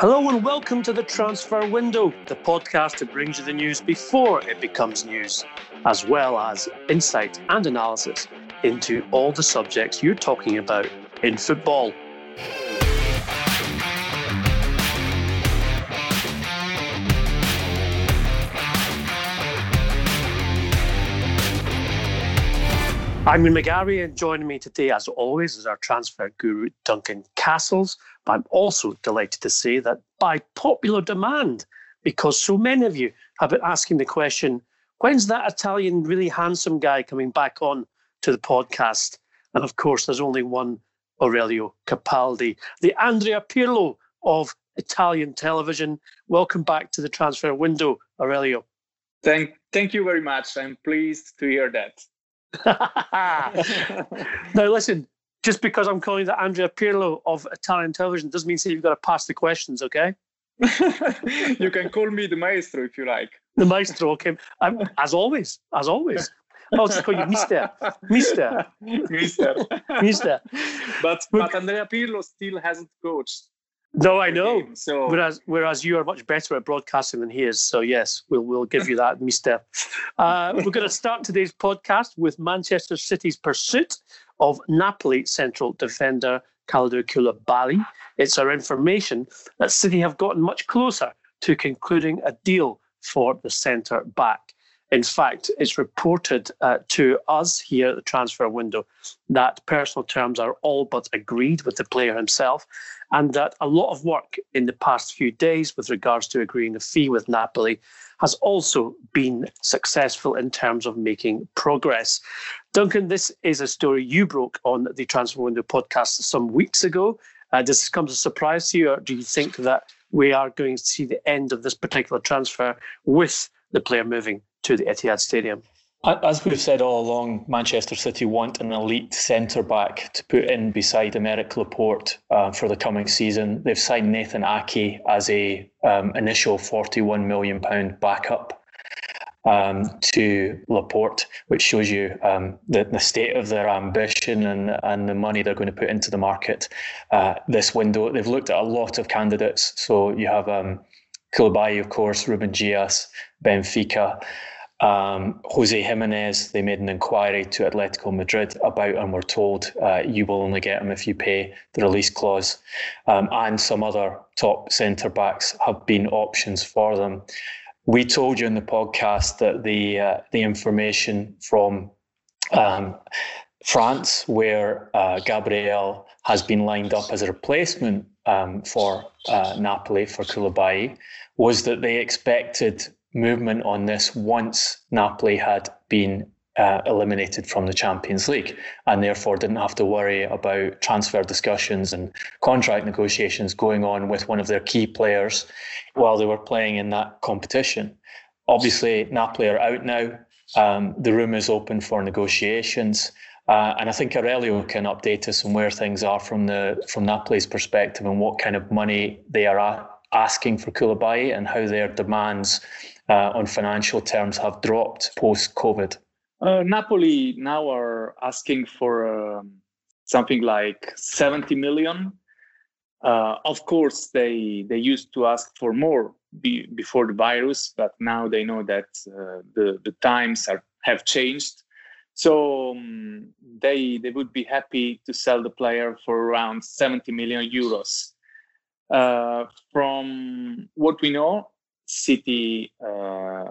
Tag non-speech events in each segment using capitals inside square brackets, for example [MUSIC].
Hello and welcome to the Transfer Window, the podcast that brings you the news before it becomes news, as well as insight and analysis into all the subjects you're talking about in football. I'm Ian McGarry, and joining me today, as always, is our transfer guru, Duncan Castles. But I'm also delighted to say that by popular demand, because so many of you have been asking the question, when's that Italian really handsome guy coming back on to the podcast? And of course, there's only one Aurelio Capaldi, the Andrea Pirlo of Italian television. Welcome back to the transfer window, Aurelio. Thank, thank you very much. I'm pleased to hear that. [LAUGHS] now, listen, just because I'm calling the Andrea Pirlo of Italian television doesn't mean say you've got to pass the questions, okay? [LAUGHS] you can call me the maestro if you like. The maestro, okay. I'm, as always, as always. I'll just call you Mister. Mister. [LAUGHS] Mister. Mister. But, but Andrea Pirlo still hasn't coached. No, I know. Game, so whereas whereas you are much better at broadcasting than he is. So yes, we'll we'll give you that, [LAUGHS] Mister. Uh, we're going to start today's podcast with Manchester City's pursuit of Napoli central defender Kalidou Koulibaly. It's our information that City have gotten much closer to concluding a deal for the centre back. In fact, it's reported uh, to us here at the transfer window that personal terms are all but agreed with the player himself, and that a lot of work in the past few days with regards to agreeing a fee with Napoli has also been successful in terms of making progress. Duncan, this is a story you broke on the Transfer Window podcast some weeks ago. Uh, does this come as a surprise to you, or do you think that we are going to see the end of this particular transfer with the player moving to the Etihad Stadium. As we've said all along, Manchester City want an elite centre back to put in beside Aymeric Laporte uh, for the coming season. They've signed Nathan Ake as a um, initial forty-one million pound backup um, to Laporte, which shows you um, the, the state of their ambition and, and the money they're going to put into the market uh, this window. They've looked at a lot of candidates. So you have um, Koulibaly, of course, Ruben Dias, Benfica. Um, Jose Gimenez, they made an inquiry to Atletico Madrid about and were told uh, you will only get him if you pay the release clause. Um, and some other top centre backs have been options for them. We told you in the podcast that the uh, the information from um, France, where uh, Gabriel has been lined up as a replacement um, for uh, Napoli for Koulibaly, was that they expected movement on this once Napoli had been uh, eliminated from the Champions League and therefore didn't have to worry about transfer discussions and contract negotiations going on with one of their key players while they were playing in that competition. Obviously, Napoli are out now. Um, the room is open for negotiations. Uh, and I think Aurelio can update us on where things are from the from Napoli's perspective and what kind of money they are asking for Koulibaly and how their demands uh, on financial terms have dropped post COVID? Uh, Napoli now are asking for um, something like 70 million. Uh, of course, they they used to ask for more be, before the virus, but now they know that uh, the the times are have changed. So um, they they would be happy to sell the player for around 70 million euros. Uh, from what we know, City uh,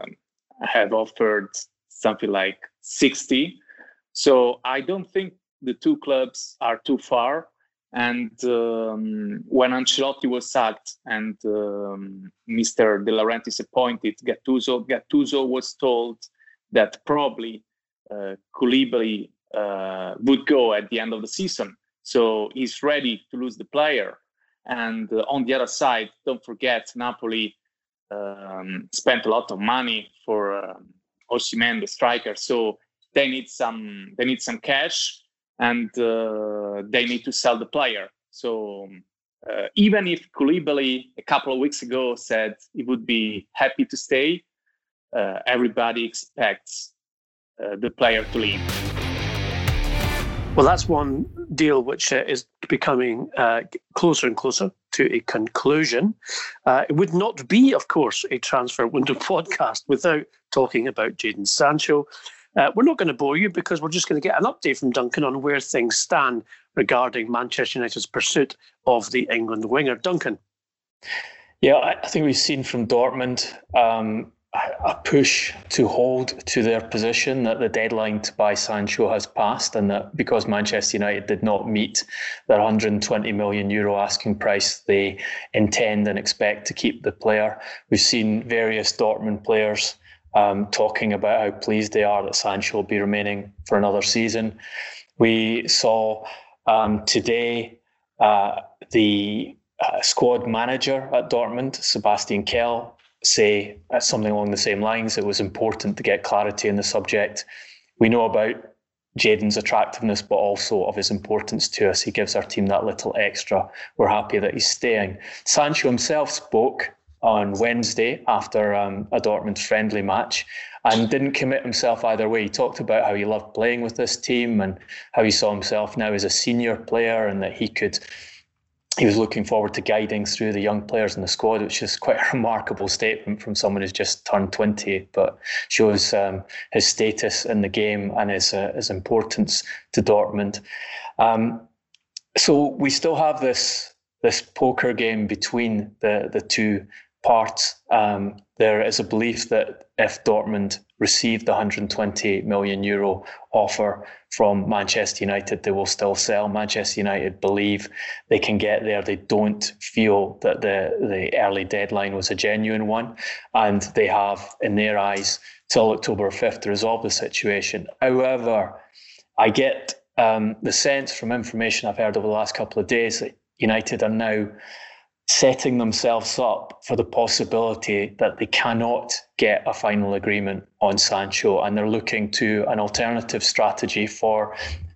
have offered something like 60. So I don't think the two clubs are too far. And um, when Ancelotti was sacked and um, Mr. De Laurentiis appointed Gattuso, Gattuso was told that probably uh, Koulibaly uh, would go at the end of the season. So he's ready to lose the player. And uh, on the other side, don't forget Napoli um, spent a lot of money for um, Osimhen, the striker. So they need some they need some cash, and uh, they need to sell the player. So uh, even if Koulibaly a couple of weeks ago said he would be happy to stay, uh, everybody expects uh, the player to leave. Well, that's one deal which uh, is becoming uh, closer and closer to a conclusion. Uh, it would not be, of course, a transfer window [LAUGHS] podcast without talking about Jadon Sancho. Uh, we're not going to bore you because we're just going to get an update from Duncan on where things stand regarding Manchester United's pursuit of the England winger. Duncan. Yeah, I think we've seen from Dortmund um, a push to hold to their position that the deadline to buy Sancho has passed, and that because Manchester United did not meet their 120 million euro asking price, they intend and expect to keep the player. We've seen various Dortmund players um, talking about how pleased they are that Sancho will be remaining for another season. We saw um, today uh, the uh, squad manager at Dortmund, Sebastian Kehl, say uh, something along the same lines. It was important to get clarity in the subject. We know about Jadon's attractiveness, but also of his importance to us. He gives our team that little extra. We're happy that he's staying. Sancho himself spoke on Wednesday after um, a Dortmund friendly match and didn't commit himself either way. He talked about how he loved playing with this team and how he saw himself now as a senior player and that he could he was looking forward to guiding through the young players in the squad, which is quite a [LAUGHS] remarkable statement from someone who's just turned 20, but shows um, his status in the game and his, uh, his importance to Dortmund. Um, so we still have this this poker game between the, the two parts. Um, there is a belief that if Dortmund received the 128 million euro offer from Manchester United, they will still sell. Manchester United believe they can get there. They don't feel that the, the early deadline was a genuine one. And they have, in their eyes, till October 5th to resolve the situation. However, I get um, the sense from information I've heard over the last couple of days that United are now setting themselves up for the possibility that they cannot get a final agreement on Sancho and they're looking to an alternative strategy for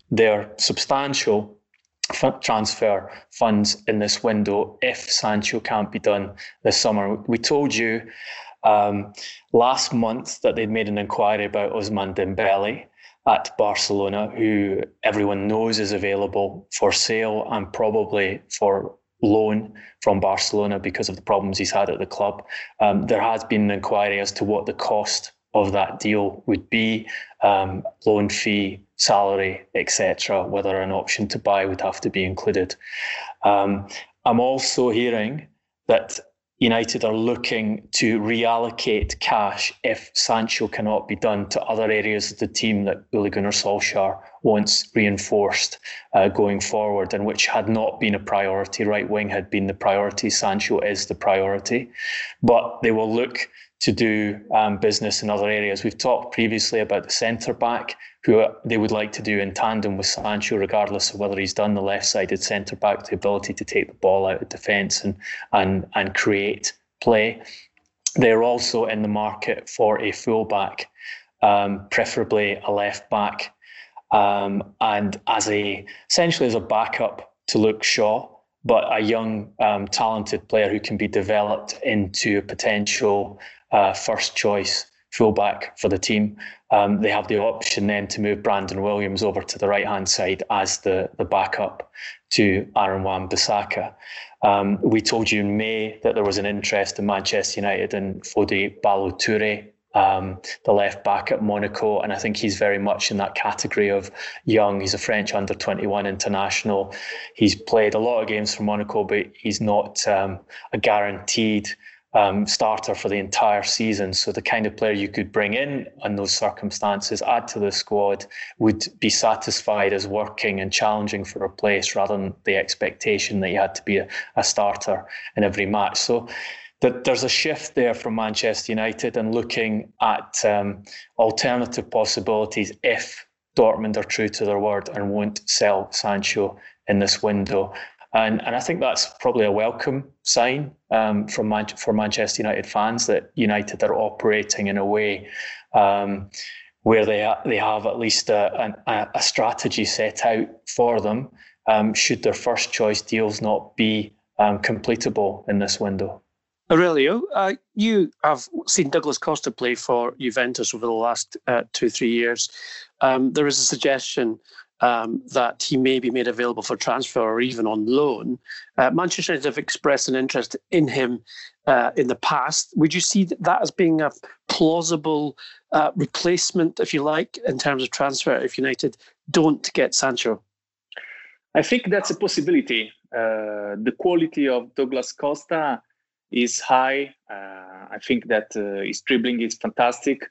their substantial transfer funds in this window if Sancho can't be done this summer. We told you um, last month that they'd made an inquiry about Ousmane Dembele at Barcelona, who everyone knows is available for sale and probably for loan from Barcelona because of the problems he's had at the club. Um, there has been an inquiry as to what the cost of that deal would be, um, loan fee, salary, etc. Whether an option to buy would have to be included. Um, I'm also hearing that United are looking to reallocate cash if Sancho cannot be done to other areas of the team that Ole Gunnar Solskjaer wants reinforced uh, going forward and which had not been a priority. Right wing had been the priority. Sancho is the priority. But they will look to do um, business in other areas. We've talked previously about the centre back, who they would like to do in tandem with Sancho, regardless of whether he's done the left-sided centre back, the ability to take the ball out of defence and and and create play. They're also in the market for a fullback, um, preferably a left back, um, and as a essentially as a backup to Luke Shaw but a young, um, talented player who can be developed into a potential uh, first choice fullback for the team. Um, they have the option then to move Brandon Williams over to the right hand side as the, the backup to Aaron Wan Bissaka. Um, we told you in May that there was an interest in Manchester United and Fodé Ballo-Touré, um, the left back at Monaco, and I think he's very much in that category of young. He's a French under 21 international. He's played a lot of games for Monaco, but he's not um, a guaranteed um, starter for the entire season. So the kind of player you could bring in in those circumstances, add to the squad, would be satisfied as working and challenging for a place rather than the expectation that you had to be a, a starter in every match. So that there's a shift there from Manchester United and looking at um, alternative possibilities if Dortmund are true to their word and won't sell Sancho in this window. And, and I think that's probably a welcome sign um, from Man- for Manchester United fans that United are operating in a way um, where they ha- they have at least a, a, a strategy set out for them. Um, should their first choice deals not be um, completable in this window. Aurelio, uh, you have seen Douglas Costa play for Juventus over the last uh, two, three years. Um, there is a suggestion um, that he may be made available for transfer or even on loan. Uh, Manchester United have expressed an interest in him uh, in the past. Would you see that as being a plausible uh, replacement, if you like, in terms of transfer if United don't get Sancho? I think that's a possibility. Uh, the quality of Douglas Costa is high. Uh, I think that uh, his dribbling is fantastic.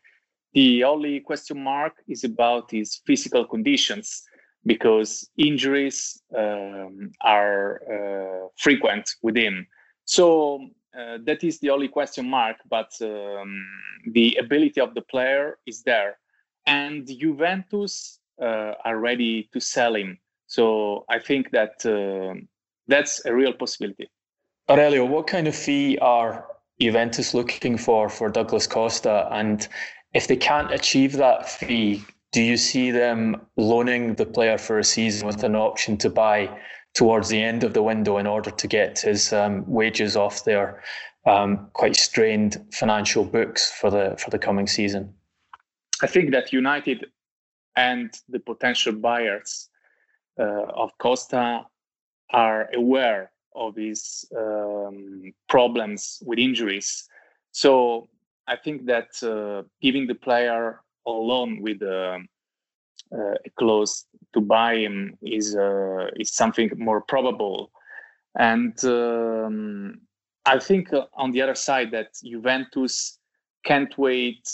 The only question mark is about his physical conditions because injuries um, are uh, frequent with him. So uh, that is the only question mark, but um, the ability of the player is there. And Juventus uh, are ready to sell him. So I think that uh, that's a real possibility. Aurelio, what kind of fee are Juventus looking for for Douglas Costa? And if they can't achieve that fee, do you see them loaning the player for a season with an option to buy towards the end of the window in order to get his um, wages off their um, quite strained financial books for the for the coming season? I think that United and the potential buyers uh, of Costa are aware of his um, problems with injuries. So I think that uh, giving the player alone with uh, uh, a clause to buy him is uh, is something more probable, and um, I think uh, on the other side that Juventus can't wait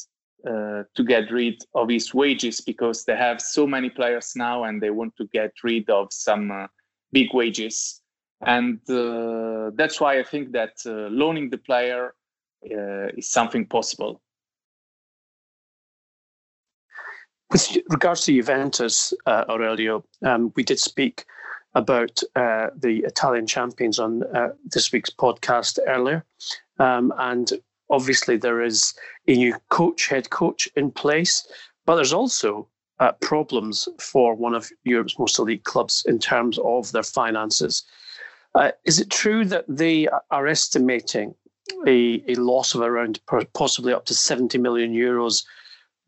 uh, to get rid of his wages because they have so many players now and they want to get rid of some uh, big wages. And uh, that's why i think that loaning the player is something possible with regards to juventus uh, aurelio um, we did speak about the italian champions on this week's podcast earlier um, and obviously there is a new coach, head coach in place, but there's also uh, problems for one of Europe's most elite clubs in terms of their finances. Uh, is it true that they are estimating a, a loss of around possibly up to 70 million euros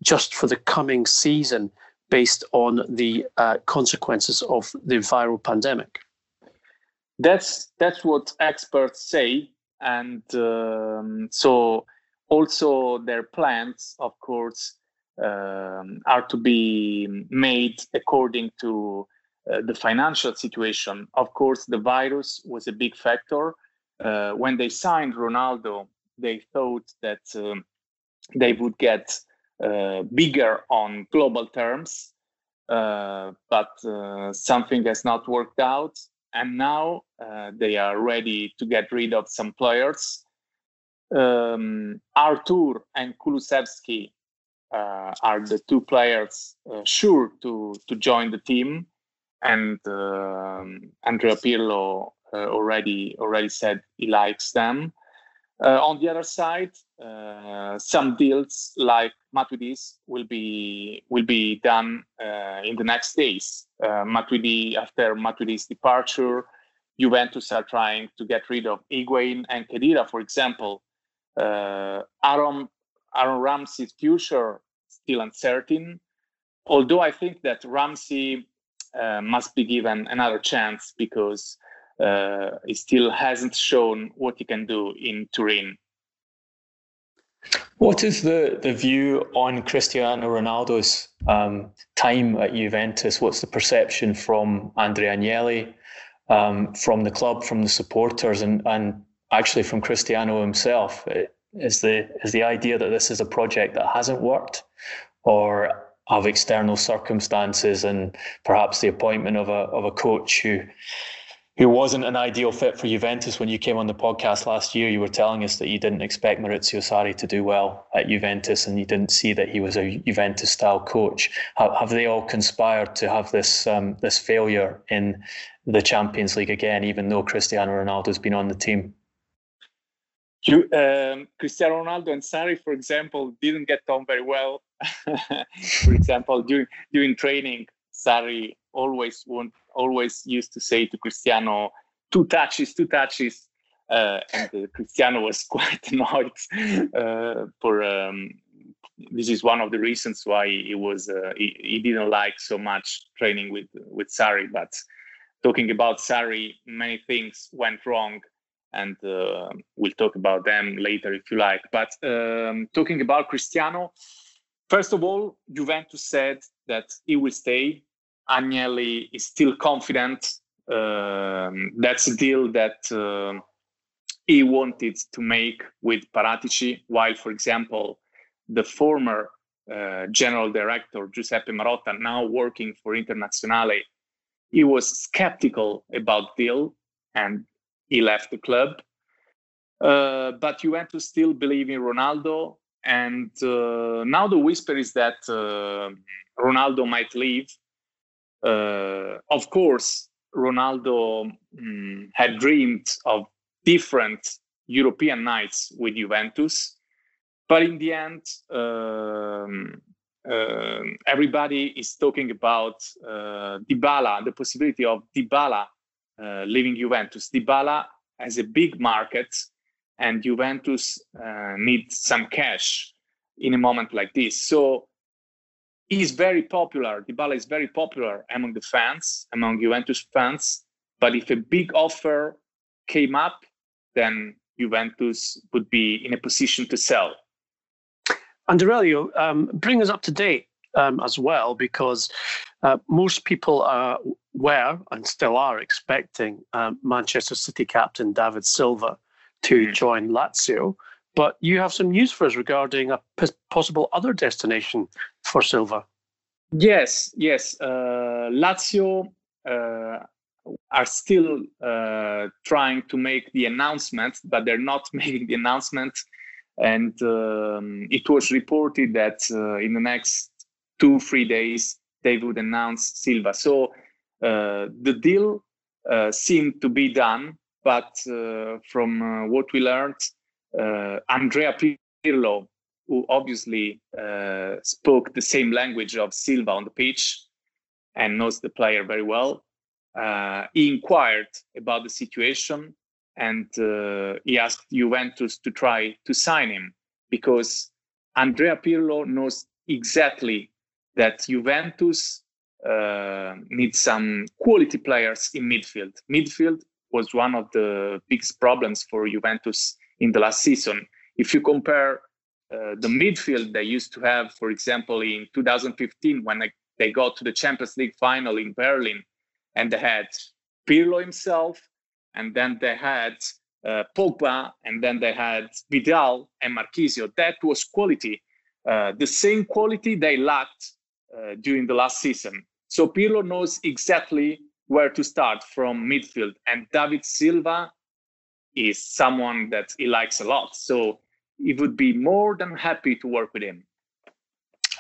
just for the coming season based on the uh, consequences of the viral pandemic? That's that's what experts say. And um, so also their plans of course um, are to be made according to uh, the financial situation. Of course the virus was a big factor. Uh, when they signed ronaldo they thought that um, they would get bigger on global terms uh, but uh, something has not worked out and now uh, they are ready to get rid of some players. Um, Arthur and Kulusevski uh, are the two players uh, sure to to join the team, and um, Andrea Pirlo uh, already already said he likes them. Uh, on the other side, uh, some deals like Matuidis will be will be done uh, in the next days. Matuidi, after Matuidi's departure, Juventus are trying to get rid of Higuain and Khedira, for example. Uh, Aaron Aaron Ramsey's future still uncertain. Although I think that Ramsey uh, must be given another chance because uh, he still hasn't shown what he can do in Turin. What is the, the view on Cristiano Ronaldo's um, time at Juventus? What's the perception from Andrea Agnelli, um, from the club, from the supporters, and, and actually from Cristiano himself? Is the is the idea that this is a project that hasn't worked, or have external circumstances and perhaps the appointment of a of a coach who who wasn't an ideal fit for Juventus when you came on the podcast last year. You were telling us that you didn't expect Maurizio Sarri to do well at Juventus and you didn't see that he was a Juventus style coach. Have, have they all conspired to have this um, this failure in the Champions League again, even though Cristiano Ronaldo's been on the team? You, um, Cristiano Ronaldo and Sarri, for example, didn't get on very well. [LAUGHS] for example, during during training, Sarri always want always used to say to Cristiano, two touches, two touches. Uh, and uh, Cristiano [LAUGHS] was quite annoyed uh, for um, this is one of the reasons why he was uh, he, he, didn't like so much training with with Sarri. But talking about Sarri, many things went wrong, and uh, we'll talk about them later if you like. But um, talking about Cristiano, first of all, Juventus said that he will stay. Agnelli is still confident. Um, that's a deal that uh, he wanted to make with Paratici, while, for example, the former uh, general director Giuseppe Marotta, now working for Internazionale, he was skeptical about deal and he left the club. Uh, but Juventus still believe in Ronaldo, and uh, now the whisper is that uh, Ronaldo might leave. Uh, of course, Ronaldo mm, had dreamed of different European nights with Juventus, but in the end, um, uh, everybody is talking about uh, Dybala, the possibility of Dybala uh, leaving Juventus. Dybala has a big market, and Juventus uh, needs some cash in a moment like this. So he's very popular. Dybala is very popular among the fans, among Juventus fans. But if a big offer came up, then Juventus would be in a position to sell. And Aurelio, um, bring us up to date um, as well, because uh, most people are, were and still are expecting um, Manchester City captain David Silva to mm. join Lazio. But you have some news for us regarding a p- possible other destination for Silva. Yes, yes. Uh, Lazio uh, are still uh, trying to make the announcement, but they're not [LAUGHS] making the announcement and um, it was reported that in the next two three days they would announce Silva. So uh, the deal uh, seemed to be done, but uh, from what we learned, Andrea Pirlo, who obviously spoke the same language of Silva on the pitch and knows the player very well, he inquired about the situation and uh, he asked Juventus to try to sign him because Andrea Pirlo knows exactly that Juventus uh, needs some quality players in midfield. Midfield was one of the biggest problems for Juventus in the last season. If you compare uh, the midfield they used to have, for example, in 2015 when they, they got to the Champions League final in Berlin, and they had Pirlo himself, and then they had uh, Pogba, and then they had Vidal and Marchisio. That was quality, uh, the same quality they lacked uh, during the last season. So Pirlo knows exactly where to start from midfield, and David Silva is someone that he likes a lot. So he would be more than happy to work with him.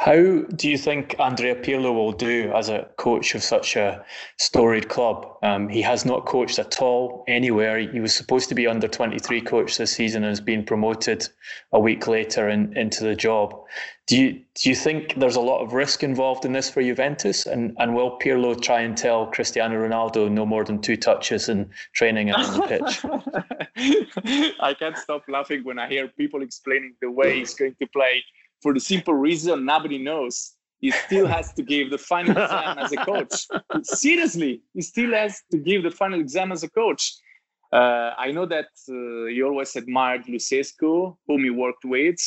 How do you think Andrea Pirlo will do as a coach of such a storied club? Um, he has not coached at all anywhere. He was supposed to be under 23 coach this season and has been promoted a week later in, into the job. Do you do you think there's a lot of risk involved in this for Juventus? And and will Pirlo try and tell Cristiano Ronaldo no more than two touches in training and on the pitch? [LAUGHS] [LAUGHS] I can't stop laughing when I hear people explaining the way he's going to play for the simple reason nobody knows. He still has to give the final exam as a [LAUGHS] coach. Seriously, he still has to give the final exam as a coach. Uh, I know that uh, he always admired Lucescu, whom he worked with,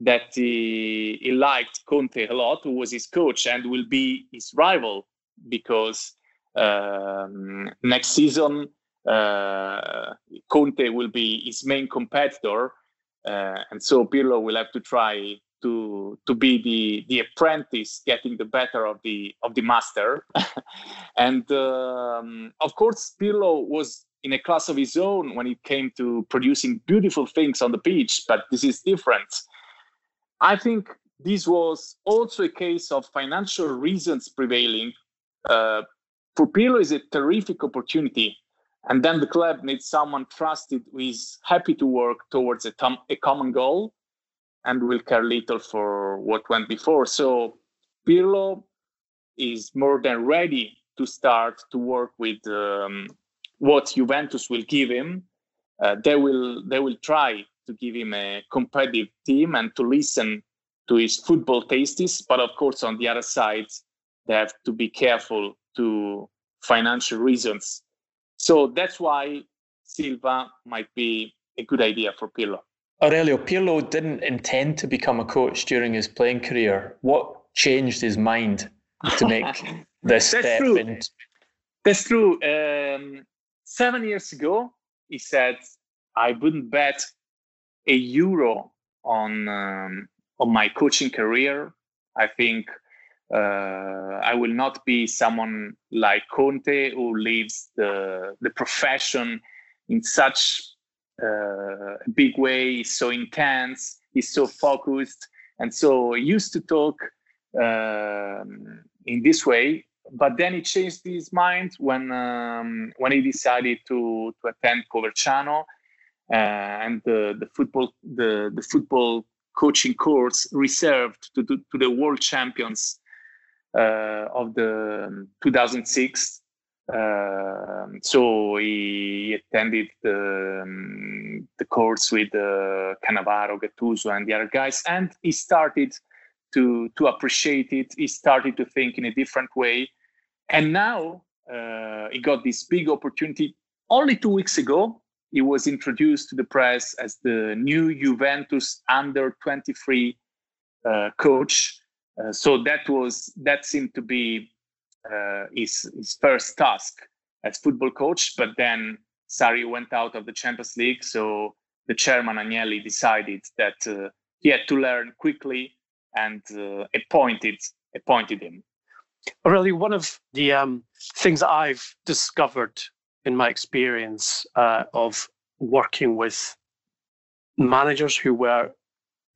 that he, he liked Conte a lot, who was his coach and will be his rival because um, next season uh, Conte will be his main competitor. Uh, and so Pirlo will have to try to to be the the apprentice getting the better of the of the master. [LAUGHS] And um, of course pirlo was in a class of his own when it came to producing beautiful things on the pitch but this is different. I think this was also a case of financial reasons prevailing. Uh, for pirlo is a terrific opportunity and then the club needs someone trusted who is happy to work towards a, tom- a common goal and will care little for what went before. So Pirlo is more than ready to start to work with um, what Juventus will give him. Uh, they will they will try to give him a competitive team and to listen to his football tastes, but of course, on the other side, they have to be careful to financial reasons. So that's why Silva might be a good idea for Pirlo. Aurelio, Pirlo didn't intend to become a coach during his playing career. What changed his mind to make [LAUGHS] this That's step? True. In... That's true. Um, seven years ago, he said, "I wouldn't bet a euro on um, on my coaching career. I think uh, I will not be someone like Conte who leaves the the profession in such uh, big way. He's so intense. He's so focused, and so he used to talk um, in this way. But then he changed his mind when um, when he decided to to attend Coverciano uh, and the the football the the football coaching course reserved to, to, to the world champions uh, of the 2006. Uh, so he attended the, um, the course with uh, Cannavaro, Gattuso, and the other guys, and he started to to appreciate it. He started to think in a different way, and now uh, he got this big opportunity. Only two weeks ago, he was introduced to the press as the new Juventus under 23 uh, coach. Uh, so that was that seemed to be uh, his his first task as football coach. But then Sarri went out of the Champions League, so the chairman Agnelli decided that uh, he had to learn quickly and uh, appointed appointed him. Really, one of the um, things that I've discovered in my experience uh, of working with managers who were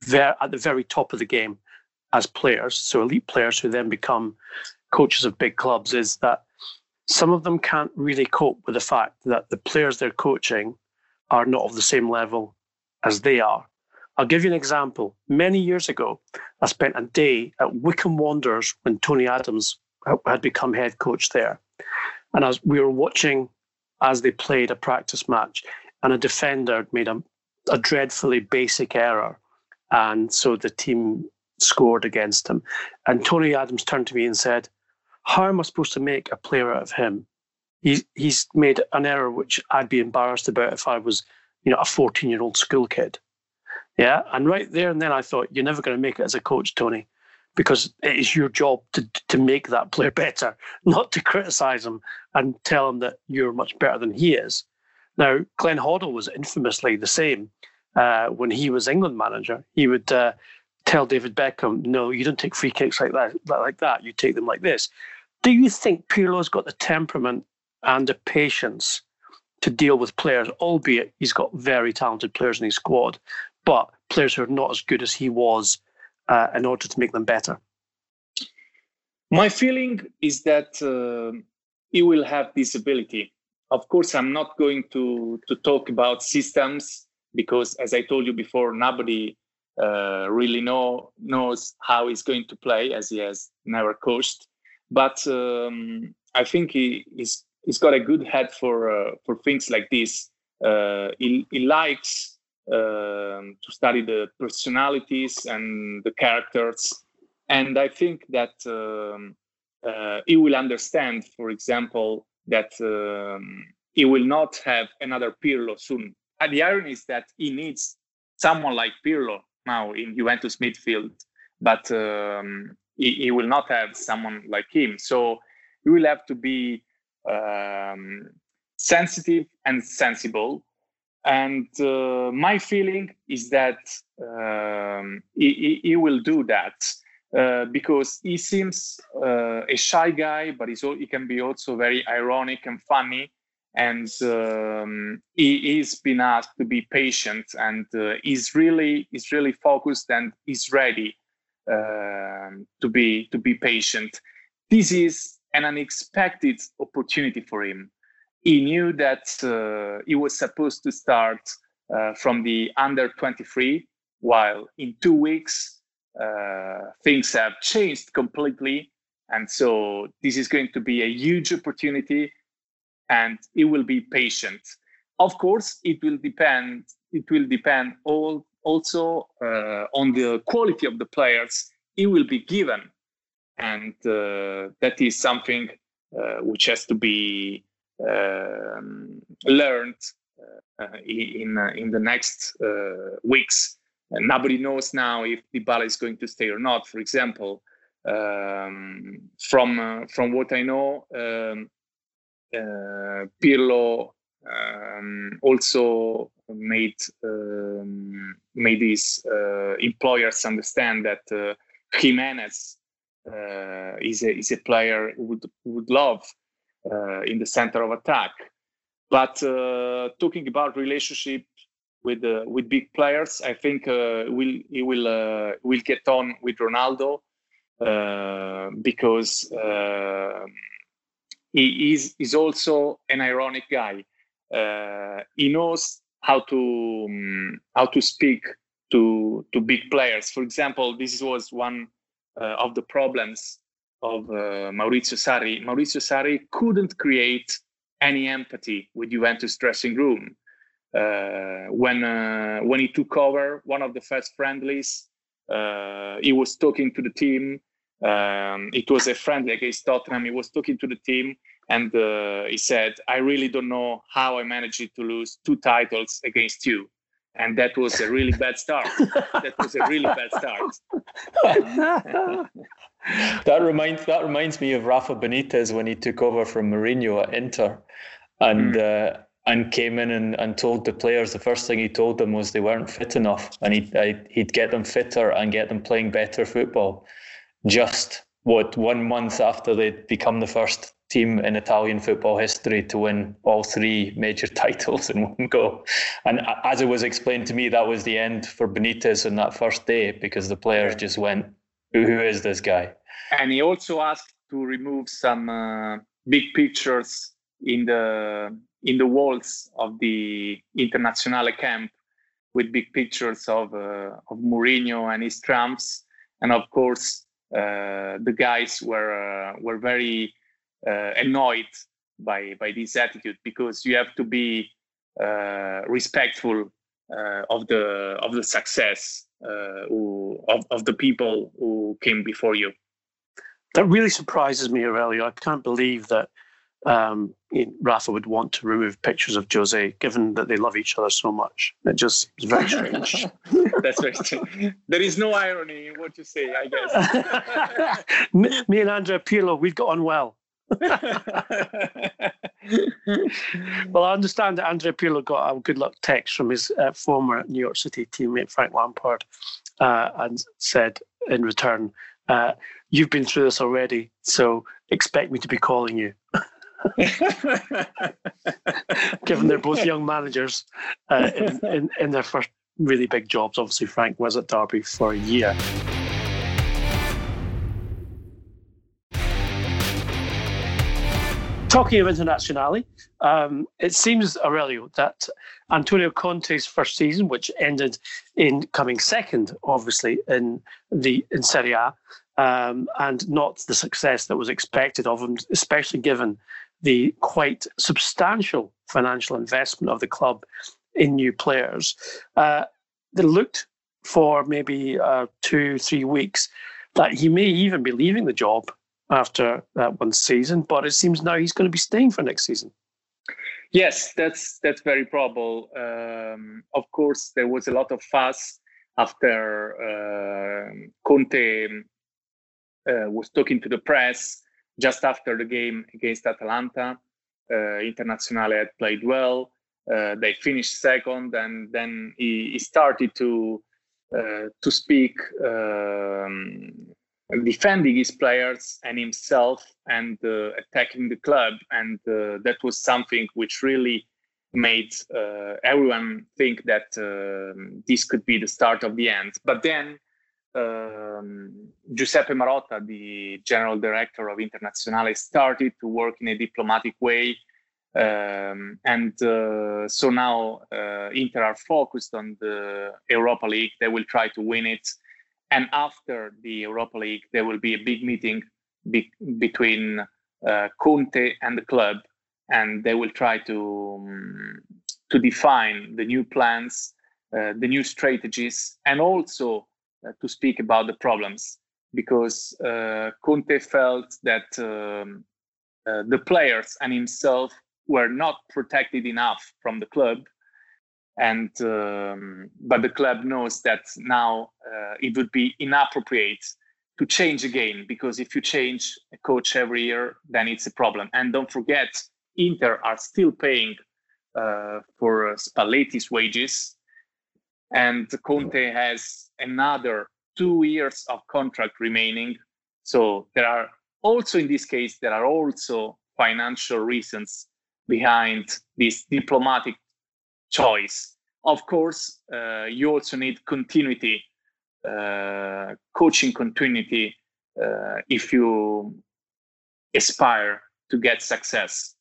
there at the very top of the game as players, so elite players who then become coaches of big clubs, is that some of them can't really cope with the fact that the players they're coaching are not of the same level as they are. I'll give you an example. Many years ago, I spent a day at Wycombe Wanderers when Tony Adams had become head coach there. And as we were watching as they played a practice match, and a defender made a, a dreadfully basic error. And so the team scored against him. And Tony Adams turned to me and said, How am I supposed to make a player out of him? He's, he's made an error which I'd be embarrassed about if I was, you know, a 14 year old school kid. Yeah. And right there and then I thought, You're never going to make it as a coach, Tony because it is your job to to make that player [LAUGHS] better, not to criticize him and tell him that you're much better than he is. Now, Glenn Hoddle was infamously the same uh, when he was England manager. He would uh, tell David Beckham, "No, you don't take free kicks like that, like that. You take them like this." Do you think Pirlo's got the temperament and the patience to deal with players, albeit he's got very talented players in his squad, but players who are not as good as he was uh, in order to make them better? My feeling is that uh, he will have this ability. Of course, I'm not going to, to talk about systems because, as I told you before, nobody uh, really know, knows how he's going to play as he has never coached. But um, I think he, he's, he's got a good head for, uh, for things like this. Uh, he, he likes um, to study the personalities and the characters. And I think that um, uh, he will understand, for example, that um, he will not have another Pirlo soon. And the irony is that he needs someone like Pirlo now in Juventus midfield, but um, he, will not have someone like him. So he will have to be um, sensitive and sensible and uh, my feeling is that um, he, he, will do that uh, because he seems uh, a shy guy, but he can be also very ironic and funny. And um, he is been asked to be patient, and uh, he's really he's really focused and he's ready um, to be to be patient. This is an unexpected opportunity for him he knew that uh, he was supposed to start uh, from the under 23, while in two weeks uh, things have changed completely. And so this is going to be a huge opportunity, and he will be patient. Of course, it will depend. It will depend all also uh, on the quality of the players he will be given. And uh, that is something uh, which has to be um, learned uh, in in the next weeks. And nobody knows now if Dybala is going to stay or not. For example um, from from what i know um, Pirlo um, also made made his uh, employers understand that uh, Jimenez uh, is a is a player who would would love uh, in the center of attack. But uh, talking about relationship with uh, with big players, I think will he will will get on with Ronaldo because he is is also an ironic guy uh, he knows how to um, how to speak to to big players. For example, this was one uh, of the problems of uh, Maurizio Sarri. Maurizio Sarri couldn't create any empathy with Juventus dressing room. Uh, when uh, when he took over one of the first friendlies, uh, he was talking to the team. Um, it was a friendly against Tottenham. He was talking to the team, and uh, he said, "I really don't know how I managed to lose two titles against you." And that was a really bad start. that was a really bad start. [LAUGHS] that reminds that reminds me of Rafa Benitez when he took over from Mourinho at Inter, and mm. uh, and came in and, and told the players the first thing he told them was they weren't fit enough, and he'd he'd get them fitter and get them playing better football. Just what one month after they'd become the first team in Italian football history to win all three major [LAUGHS] titles in one go. And as it was explained to me, that was the end for Benitez on that first day because the players just went, "Who is this guy?" And he also asked to remove some uh, big pictures in the in the walls of the Internazionale camp with big pictures of uh, of Mourinho and his trumps, and of course the guys were uh, were very uh, annoyed by by this attitude because you have to be uh, respectful uh, of the of the success who, of, of the people who came before you. That really surprises me, Aurelio. I can't believe that um, Rafa would want to remove pictures of Jose, given that they love each other so much. It just seems very strange. [LAUGHS] That's very strange. There is no irony in what you say, I guess. [LAUGHS] me, me and Andrea Pirlo, we've got on well. [LAUGHS] well, I understand that Andrea Pirlo got a good luck text from his uh, former New York City teammate Frank Lampard uh, and said in return, uh, You've been through this already, so expect me to be calling you. [LAUGHS] Given they're both young managers uh, in, in, in their first really big jobs. Obviously, Frank was at Derby for a year. Talking of Internazionale, um, it seems, Aurelio, that Antonio Conte's first season, which ended in coming second, obviously, in the in Serie A, um, and not the success that was expected of him, especially given the quite substantial financial investment of the club in new players. Uh, they looked for maybe uh, two, three weeks that he may even be leaving the job after that one season, but it seems now he's going to be staying for next season. Yes, that's that's very probable. Um, of course, there was a lot of fuss after uh, Conte was talking to the press just after the game against Atalanta. Uh, Internazionale had played well. Uh, they finished second, and then he, he started to uh, to speak um, defending his players and himself and uh, attacking the club. And uh, that was something which really made uh, everyone think that um, this could be the start of the end. But then um, Giuseppe Marotta, the general director of Internazionale, started to work in a diplomatic way. Um, and uh, so now uh, Inter are focused on the Europa League. They will try to win it and after the Europa League, there will be a big meeting be- between uh, Conte and the club, and they will try to um, to define the new plans uh, the new strategies, and also to speak about the problems, because uh, Conte felt that um, uh, the players and himself were not protected enough from the club. And um, but the club knows that now uh, it would be inappropriate to change again because if you change a coach every year then it's a problem. And don't forget inter are still paying uh, for spalletti's wages and conte has another two years of contract remaining so there are also in this case there are also financial reasons behind this diplomatic choice. Of course, uh, you also need continuity, uh, coaching continuity, uh, if you aspire to get success.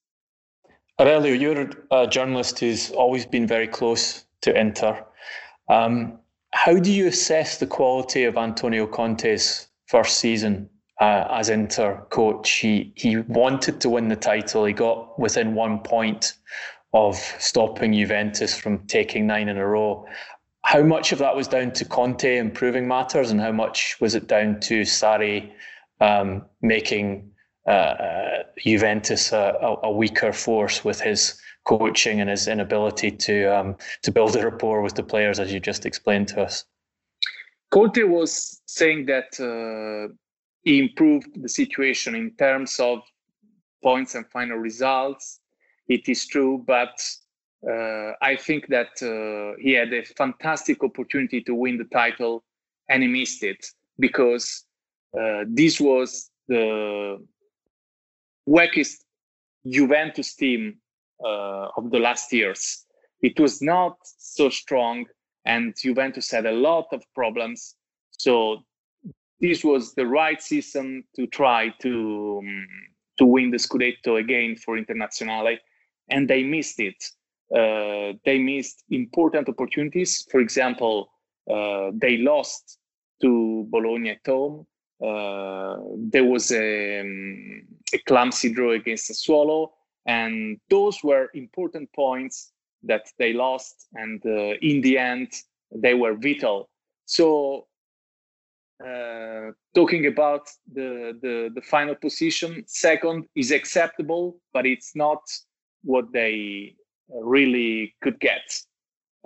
Aurelio, you're a journalist who's always been very close to Inter. Um, how do you assess the quality of Antonio Conte's first season uh, as Inter coach? He he wanted to win the title. He got within one point of stopping Juventus from taking nine in a row. How much of that was down to Conte improving matters, and how much was it down to Sarri um, making uh, uh, Juventus a, a, weaker force with his coaching and his inability to um, to build a rapport with the players, as you just explained to us? Conte was saying that uh, he improved the situation in terms of points and final results, it is true, but uh, I think that uh, he had a fantastic opportunity to win the title and he missed it because uh, this was the weakest Juventus team of the last years. It was not so strong, and Juventus had a lot of problems. So this was the right season to try to um, to win the Scudetto again for Internazionale and they missed it. Uh, they missed important opportunities. For example, uh, they lost to Bologna at home. Uh, there was a, um, a, clumsy draw against Sassuolo, and those were important points that they lost. And uh, in the end, they were vital. So, uh, talking about the, the the final position, second is acceptable, but it's not what they really could get.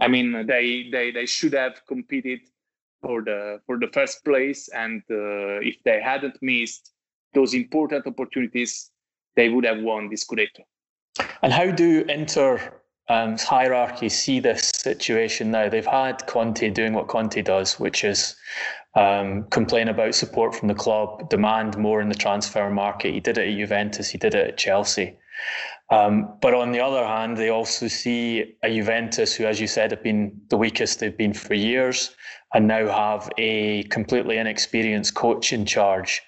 I mean, they they they should have competed for the for the first place, and uh, if they hadn't missed those important opportunities, they would have won the Scudetto. And how do Inter um, hierarchy see this situation now? They've had Conte doing what Conte does, which is um, complain about support from the club, demand more in the transfer market. He did it at Juventus, he did it at Chelsea. Um, but on the other hand, they also see a Juventus who, as you said, have been the weakest they've been for years and now have a completely inexperienced coach in charge.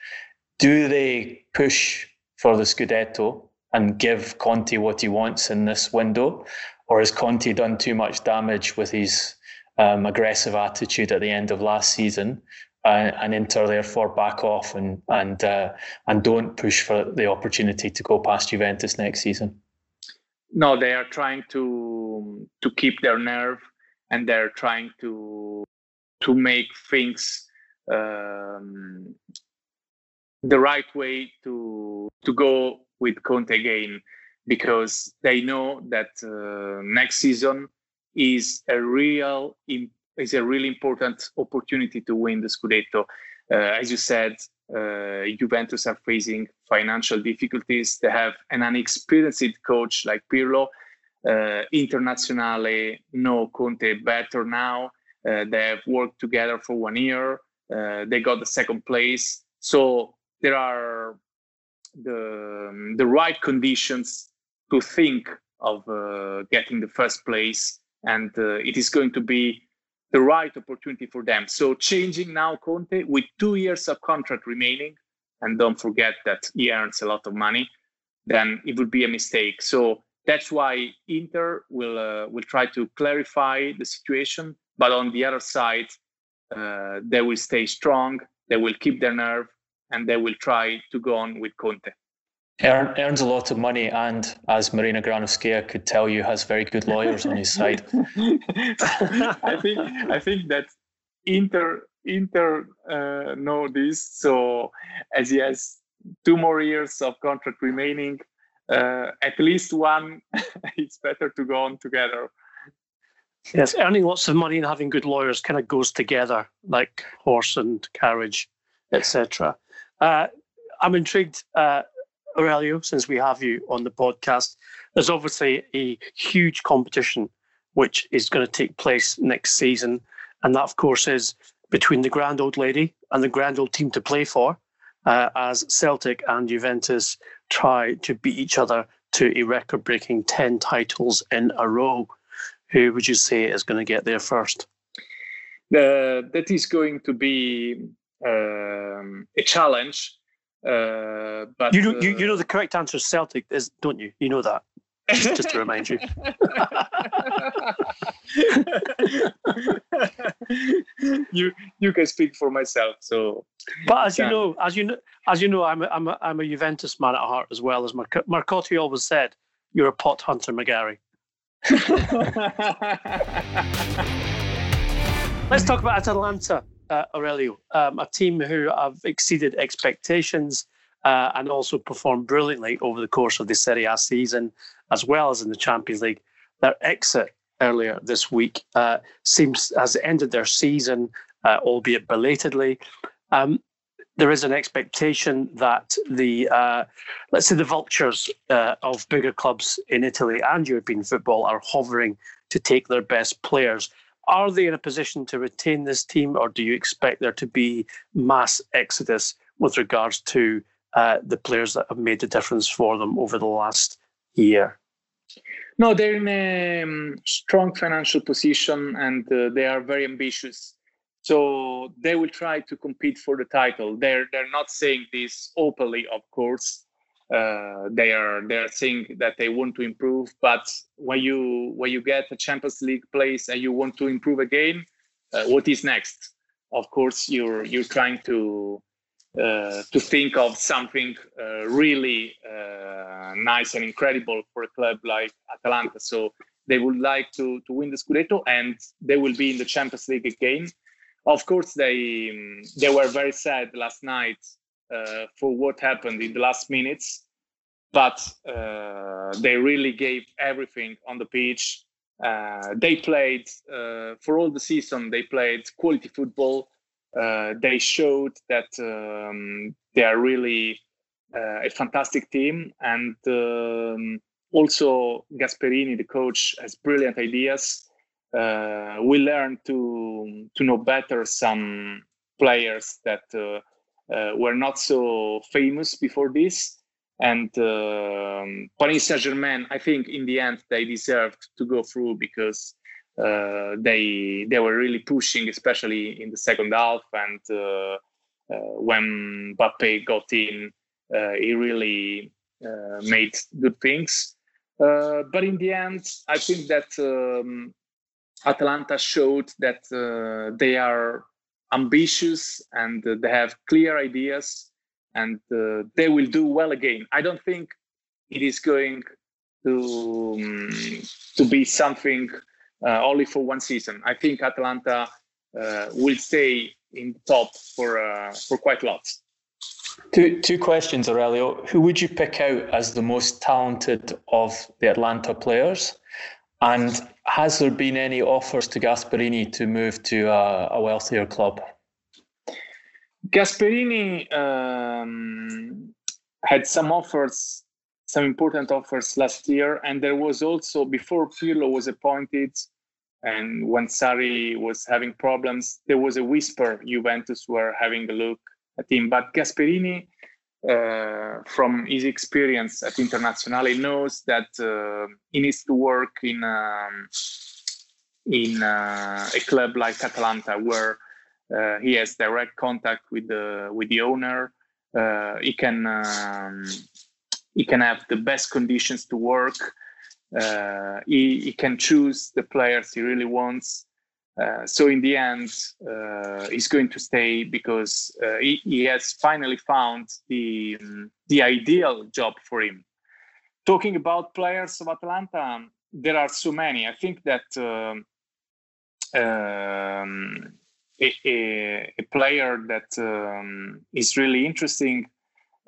Do they push for the Scudetto and give Conte what he wants in this window? Or has Conte done too much damage with his um, aggressive attitude at the end of last season uh, and Inter therefore back off and and uh, and don't push for the opportunity to go past Juventus next season. No, they are trying to to keep their nerve, and they're trying to to make things um, the right way to to go with Conte again, because they know that uh, next season is a real is a really important opportunity to win the Scudetto. Uh, as you said, uh, Juventus are facing financial difficulties. They have an unexperienced coach like Pirlo. Uh, Internazionale know Conte better now. Uh, they have worked together for one year. Uh, they got the second place. So there are the, the right conditions to think of uh, getting the first place. And it is going to be the right opportunity for them. So changing now Conte with two years of contract remaining, and don't forget that he earns a lot of money, then it would be a mistake. So that's why Inter will uh, will try to clarify the situation, but on the other side, uh, they will stay strong. They will keep their nerve, and they will try to go on with Conte. Earn, earns a lot of money, and as Marina Granovskaya could tell you, has very good lawyers on his side. [LAUGHS] [LAUGHS] I think I think that Inter Inter uh, know this. So as he has two more years of contract remaining, uh, at least one, [LAUGHS] it's better to go on together. Yes, earning lots of money and having good lawyers kind of goes together, like horse and carriage, etc. Uh, I'm intrigued, uh, Aurelio, since we have you on the podcast. There's obviously a huge competition which is going to take place next season, and that, of course, is between the grand old lady and the grand old team to play for, uh, as Celtic and Juventus try to beat each other to a record breaking 10 titles in a row. Who would you say is going to get there first? The, that is going to be um, a challenge. Uh, but you know, you, you know the correct answer is Celtic, is don't you? You know that. Just to [LAUGHS] remind you. [LAUGHS] you you can speak for myself. So, but as you know, as you know, as you know, I'm a, I'm a, I'm a Juventus man at heart as well as Marc- Marcotti always said. You're a pot hunter, McGarry. [LAUGHS] Let's talk about Atalanta, uh, Aurelio, um, a team who have exceeded expectations uh, and also performed brilliantly over the course of the Serie A season, as well as in the Champions League. Their exit earlier this week uh, seems has ended their season, uh, albeit belatedly. Um, there is an expectation that the uh, let's say the vultures uh, of bigger clubs in Italy and European football are hovering to take their best players. Are they in a position to retain this team, or do you expect there to be mass exodus with regards to uh, the players that have made the difference for them over the last year? No, they're in a um, strong financial position and uh, they are very ambitious. So they will try to compete for the title. They're they're not saying this openly, of course. Uh, they are they are saying that they want to improve. But when you when you get a Champions League place and you want to improve again, uh, what is next? Of course, you're you're trying to uh, to think of something uh, really uh, nice and incredible for a club like Atalanta. So they would like to to win the Scudetto, and they will be in the Champions League again. Of course, they they were very sad last night for what happened in the last minutes, but uh, they really gave everything on the pitch. Uh, they played for all the season. They played quality football uh, they showed that um, they are really uh, a fantastic team, and um, also Gasperini, the coach, has brilliant ideas. Uh, we learned to to know better some players that uh, uh, were not so famous before this, and um, Paris Saint Germain. I think in the end they deserved to go through because uh, they they were really pushing, especially in the second half. And uh, uh, when Mbappe got in, he really made good things. but in the end, I think that um, Atalanta showed that they are ambitious and uh, they have clear ideas and uh, they will do well again. I don't think it is going to um, to be something uh, only for one season. I think Atalanta uh, will stay in top for uh, for quite a lot. Two two questions, Aurelio. Who would you pick out as the most talented of the Atalanta players? And has there been any offers to Gasperini to move to a, a wealthier club? Gasperini um, had some offers some important offers last year. And there was also, before Pirlo was appointed, and when Sarri was having problems, there was a whisper Juventus were having a look at him. But Gasperini, uh, from his experience at Internazionale, knows that uh, he needs to work in um, in uh, a club like Atalanta, where uh, he has direct contact with the with the owner. Uh, he can um, he can have the best conditions to work. Uh, he, he can choose the players he really wants. Uh, so in the end, uh, he's going to stay because uh, he, he, has finally found the um, the ideal job for him. Talking about players of Atalanta, there are so many. I think that um, um, a, a, a, player that um, is really interesting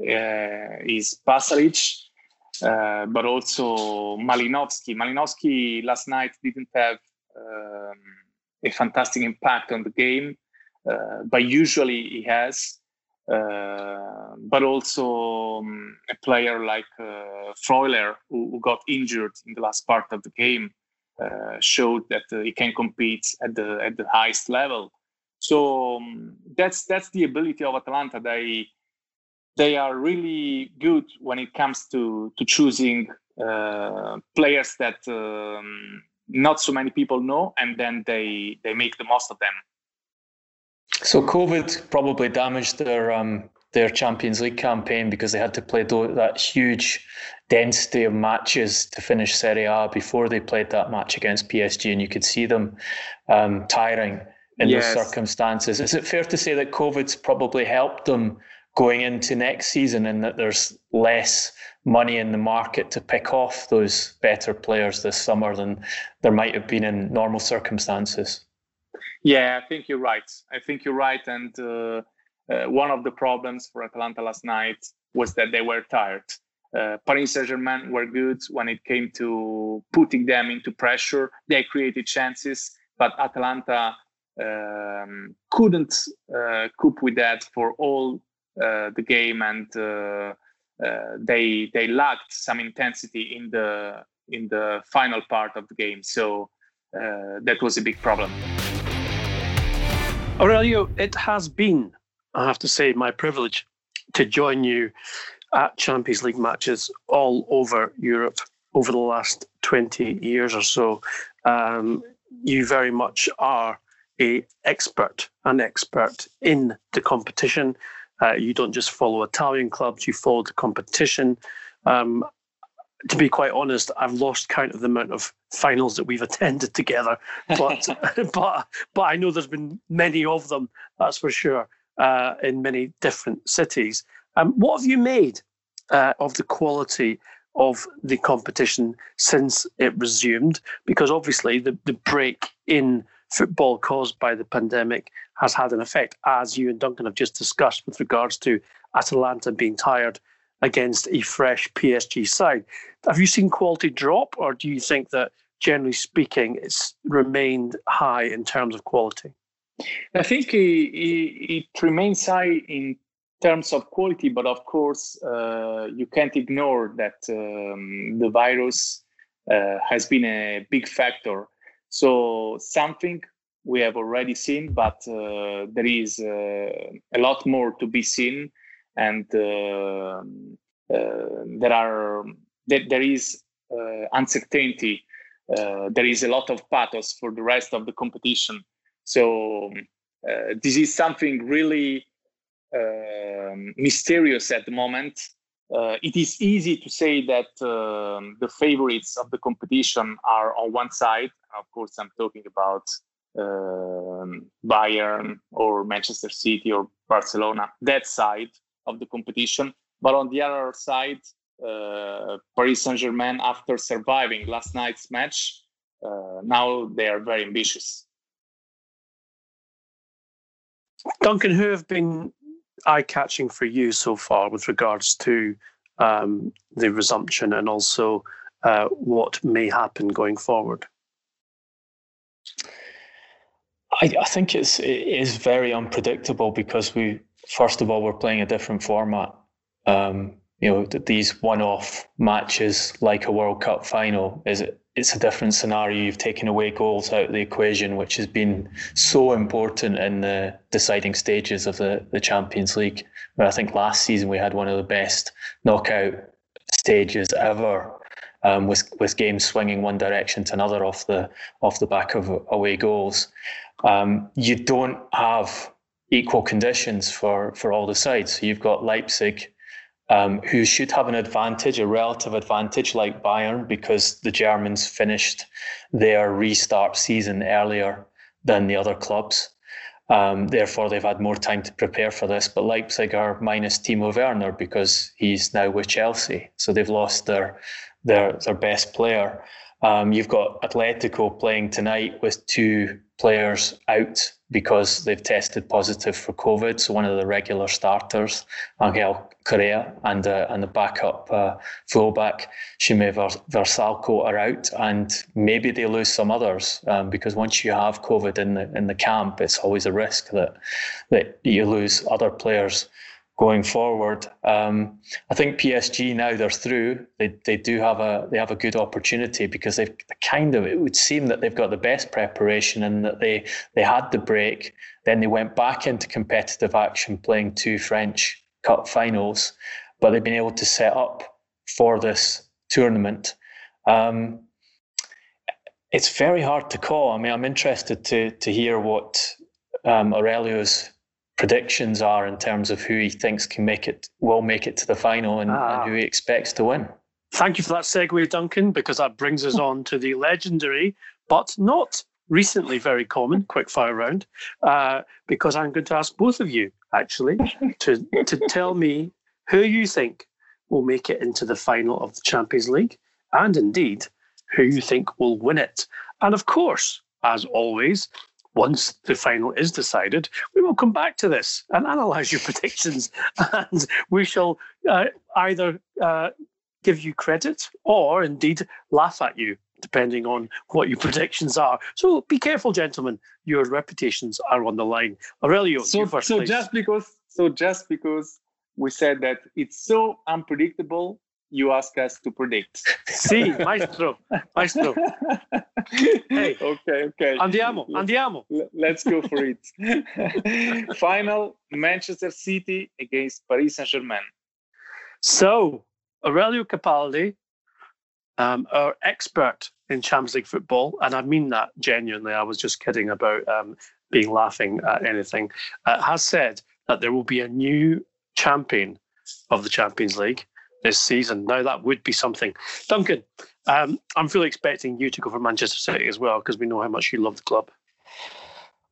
uh, is Pasalic, uh, but also Malinovskyi. Malinovskyi last night didn't have um, a fantastic impact on the game, uh, but usually he has. Uh, but also um, a player like uh, Freuler, who, who, got injured in the last part of the game, uh, showed that uh, he can compete at the at the highest level. So um, that's that's the ability of Atalanta. They they are really good when it comes to to choosing uh, players that um, not so many people know, and then they they make the most of them. So COVID probably damaged their um, their Champions League campaign because they had to play that huge density of matches to finish Serie A before they played that match against PSG, and you could see them um, tiring in yes. those circumstances. Is it fair to say that COVID's probably helped them going into next season, and that there's less money in the market to pick off those better players this summer than there might have been in normal circumstances. Yeah, I think you're right. I think you're right. And uh, uh, one of the problems for Atalanta last night was that they were tired. Uh, Paris Saint Germain were good when it came to putting them into pressure. They created chances, but Atalanta um, couldn't uh, cope with that for all uh, the game, and uh, they they lacked some intensity in the in the final part of the game. So uh, that was a big problem. Aurelio, it has been, I have to say, my privilege to join you at Champions League matches all over Europe over the last 20 years or so. Um, you very much are a expert, an expert in the competition. Uh, you don't just follow Italian clubs, you follow the competition. Um, to be quite honest, I've lost count of the amount of finals that we've [LAUGHS] attended together, but [LAUGHS] [LAUGHS] but but I know there's been many of them. That's for sure uh, in many different cities. Um, what have you made uh, of the quality of the competition since it resumed? Because obviously the the break in football caused by the pandemic has had an effect, as you and Duncan have just discussed with regards to Atalanta being tired against a fresh PSG side. Have you seen quality drop, or do you think that generally speaking, it's remained high in terms of quality? I think it, it remains high in terms of quality, but of course, uh, you can't ignore that um, the virus uh, has been a big factor. So something we have already seen, but uh, there is uh, a lot more to be seen, and uh, uh, there are there, there is uncertainty. there is a lot of pathos for the rest of the competition. So this is something really um, mysterious at the moment. Uh, it is easy to say that um, the favorites of the competition are on one side. Of course, I'm talking about Bayern or Manchester City or Barcelona, that side of the competition. But on the other side, uh, Paris Saint Germain, after surviving last night's match, uh, now they are very ambitious. Duncan, who have been eye catching for you so far with regards to um, the resumption and also uh, what may happen going forward? I, I think it's it is very unpredictable because we first of all we're playing a different format. Um, you know, these one-off matches like a World Cup final is it, it's a different scenario. You've taken away goals out of the equation, which has been so important in the deciding stages of the, the Champions League. Where I think last season we had one of the best knockout stages ever, um, with with games swinging one direction to another off the off the back of away goals um, you don't have equal conditions for, for all the sides. So you've got Leipzig, um, who should have an advantage, a relative advantage, like Bayern, because the Germans finished their restart season earlier than the other clubs. Um, therefore, they've had more time to prepare for this. But Leipzig are minus Timo Werner because he's now with Chelsea, so they've lost their their their best player. Um, you've got Atletico playing tonight with two players out because they've tested positive for COVID. So one of the regular starters, Angel Correa, and uh, and the backup uh, fullback, Sime Vrsaljko, are out, and maybe they lose some others um, because once you have COVID in the in the camp, it's always a risk that that you lose other players going forward. Um, I think PSG now they're through. They they do have a they have a good opportunity because they've kind of it would seem that they've got the best preparation and that they they had the break. Then they went back into competitive action, playing two French Cup finals, but they've been able to set up for this tournament. Um, it's very hard to call. I mean, I'm interested to to hear what um, Aurelio's predictions are in terms of who he thinks can make it, will make it to the final, and, ah. and who he expects to win. Thank you for that segue, Duncan, because that brings us on to the legendary, but not recently very common quickfire round. Uh, because I'm going to ask both of you actually to to tell me who you think will make it into the final of the Champions League, and indeed who you think will win it. And of course, as always, once the final is decided, we will come back to this and analyse your [LAUGHS] predictions, and we shall uh, either uh, give you credit or indeed laugh at you, depending on what your predictions are. So be careful, gentlemen. Your reputations are on the line. Aurelio, so, first, so just because, so just because we said that it's so unpredictable you ask us to predict. Sì, maestro, maestro. Hey, okay, okay. Andiamo, andiamo. Let's go for it. Final Manchester City against Paris Saint Germain. So, Aurelio Capaldi, um, our expert in Champions League football, and I mean that genuinely, I was just kidding about um, being laughing at anything, uh, has said that there will be a new champion of the Champions League this season. Now that would be something. Duncan, um, I'm fully expecting you to go for Manchester City as well because we know how much you love the club.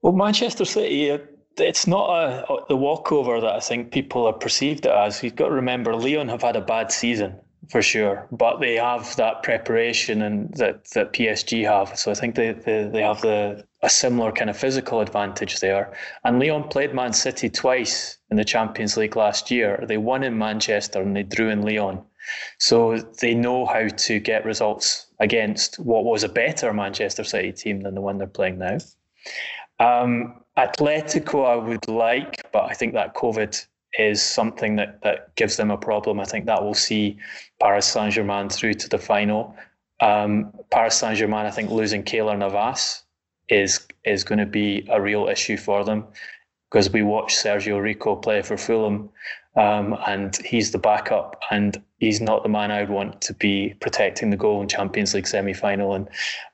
Well, Manchester City, uh, it's not a, the walkover that I think people have perceived it as. You've got to remember, Lyon have had a bad season for sure, but they have that preparation and that, that PSG have. So I think they, they, they have the a similar kind of physical advantage there. And Lyon played Man City twice in the Champions League last year. They won in Manchester and they drew in Lyon. So they know how to get results against what was a better Manchester City team than the one they're playing now. Um, Atletico, I would like, but I think that COVID is something that, that gives them a problem. I think that will see Paris Saint Germain through to the final. Um, Paris Saint Germain, I think losing Keylor Navas is is going to be a real issue for them because we watched Sergio Rico play for Fulham, um, and he's the backup, and he's not the man I'd want to be protecting the goal in Champions League semi final and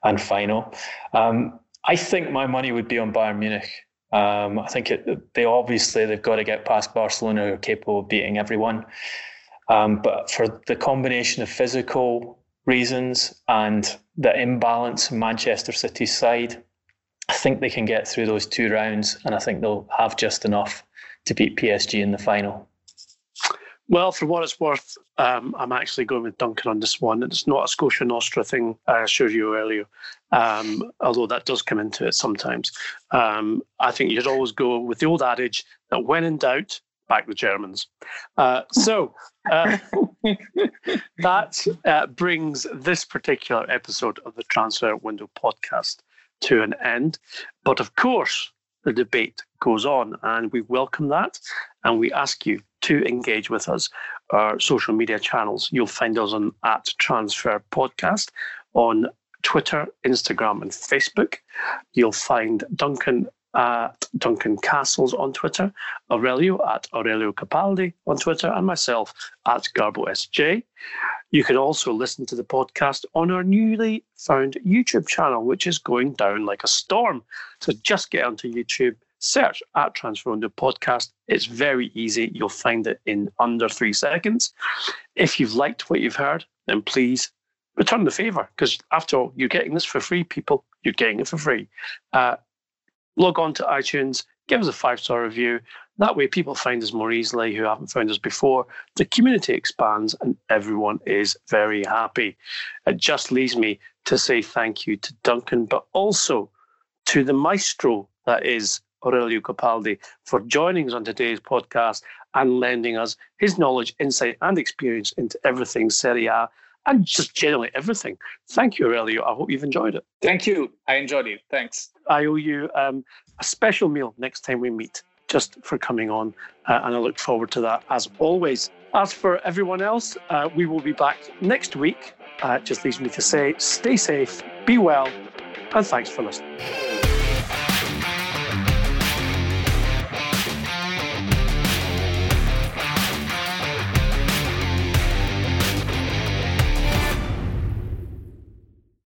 and final. Um, I think my money would be on Bayern Munich. Um, I think it, they obviously they've got to get past Barcelona, who are capable of beating everyone. Um, but for the combination of physical reasons and the imbalance in Manchester City's side, I think they can get through those two rounds, and I think they'll have just enough to beat PSG in the final. Well, for what it's worth, um, I'm actually going with Duncan on this one. It's not a Scotia Nostra thing, I assure you earlier, um, although that does come into it sometimes. Um, I think you'd always go with the old adage that when in doubt, back the Germans. Uh, so uh, [LAUGHS] that uh, brings this particular episode of the Transfer Window podcast to an end. But of course, the debate goes on, and we welcome that. And we ask you to engage with us. Our social media channels, you'll find us on at Transfer Podcast on Twitter, Instagram, and Facebook. You'll find Duncan at Duncan Castles on Twitter, Aurelio at Aurelio Capaldi on Twitter, and myself at Garbo SJ. You can also listen to the podcast on our newly found YouTube channel, which is going down like a storm. So just get onto YouTube, search at Transfer Window Podcast. It's very easy. You'll find it in under three seconds. If you've liked what you've heard, then please return the favor because after all, you're getting this for free, people. You're getting it for free. Uh, log on to iTunes, give us a five star review. That way, people find us more easily who haven't found us before. The community expands and everyone is very happy. It just leaves me to say thank you to Duncan, but also to the maestro that is Aurelio Capaldi for joining us on today's podcast and lending us his knowledge, insight, and experience into everything Serie A and just generally everything. Thank you, Aurelio. I hope you've enjoyed it. Thank you. I enjoyed it. Thanks. I owe you um, a special meal next time we meet, just for coming on, uh, and I look forward to that as always. As for everyone else, uh, we will be back next week. Uh, just leaves me to say stay safe, be well, and thanks for listening.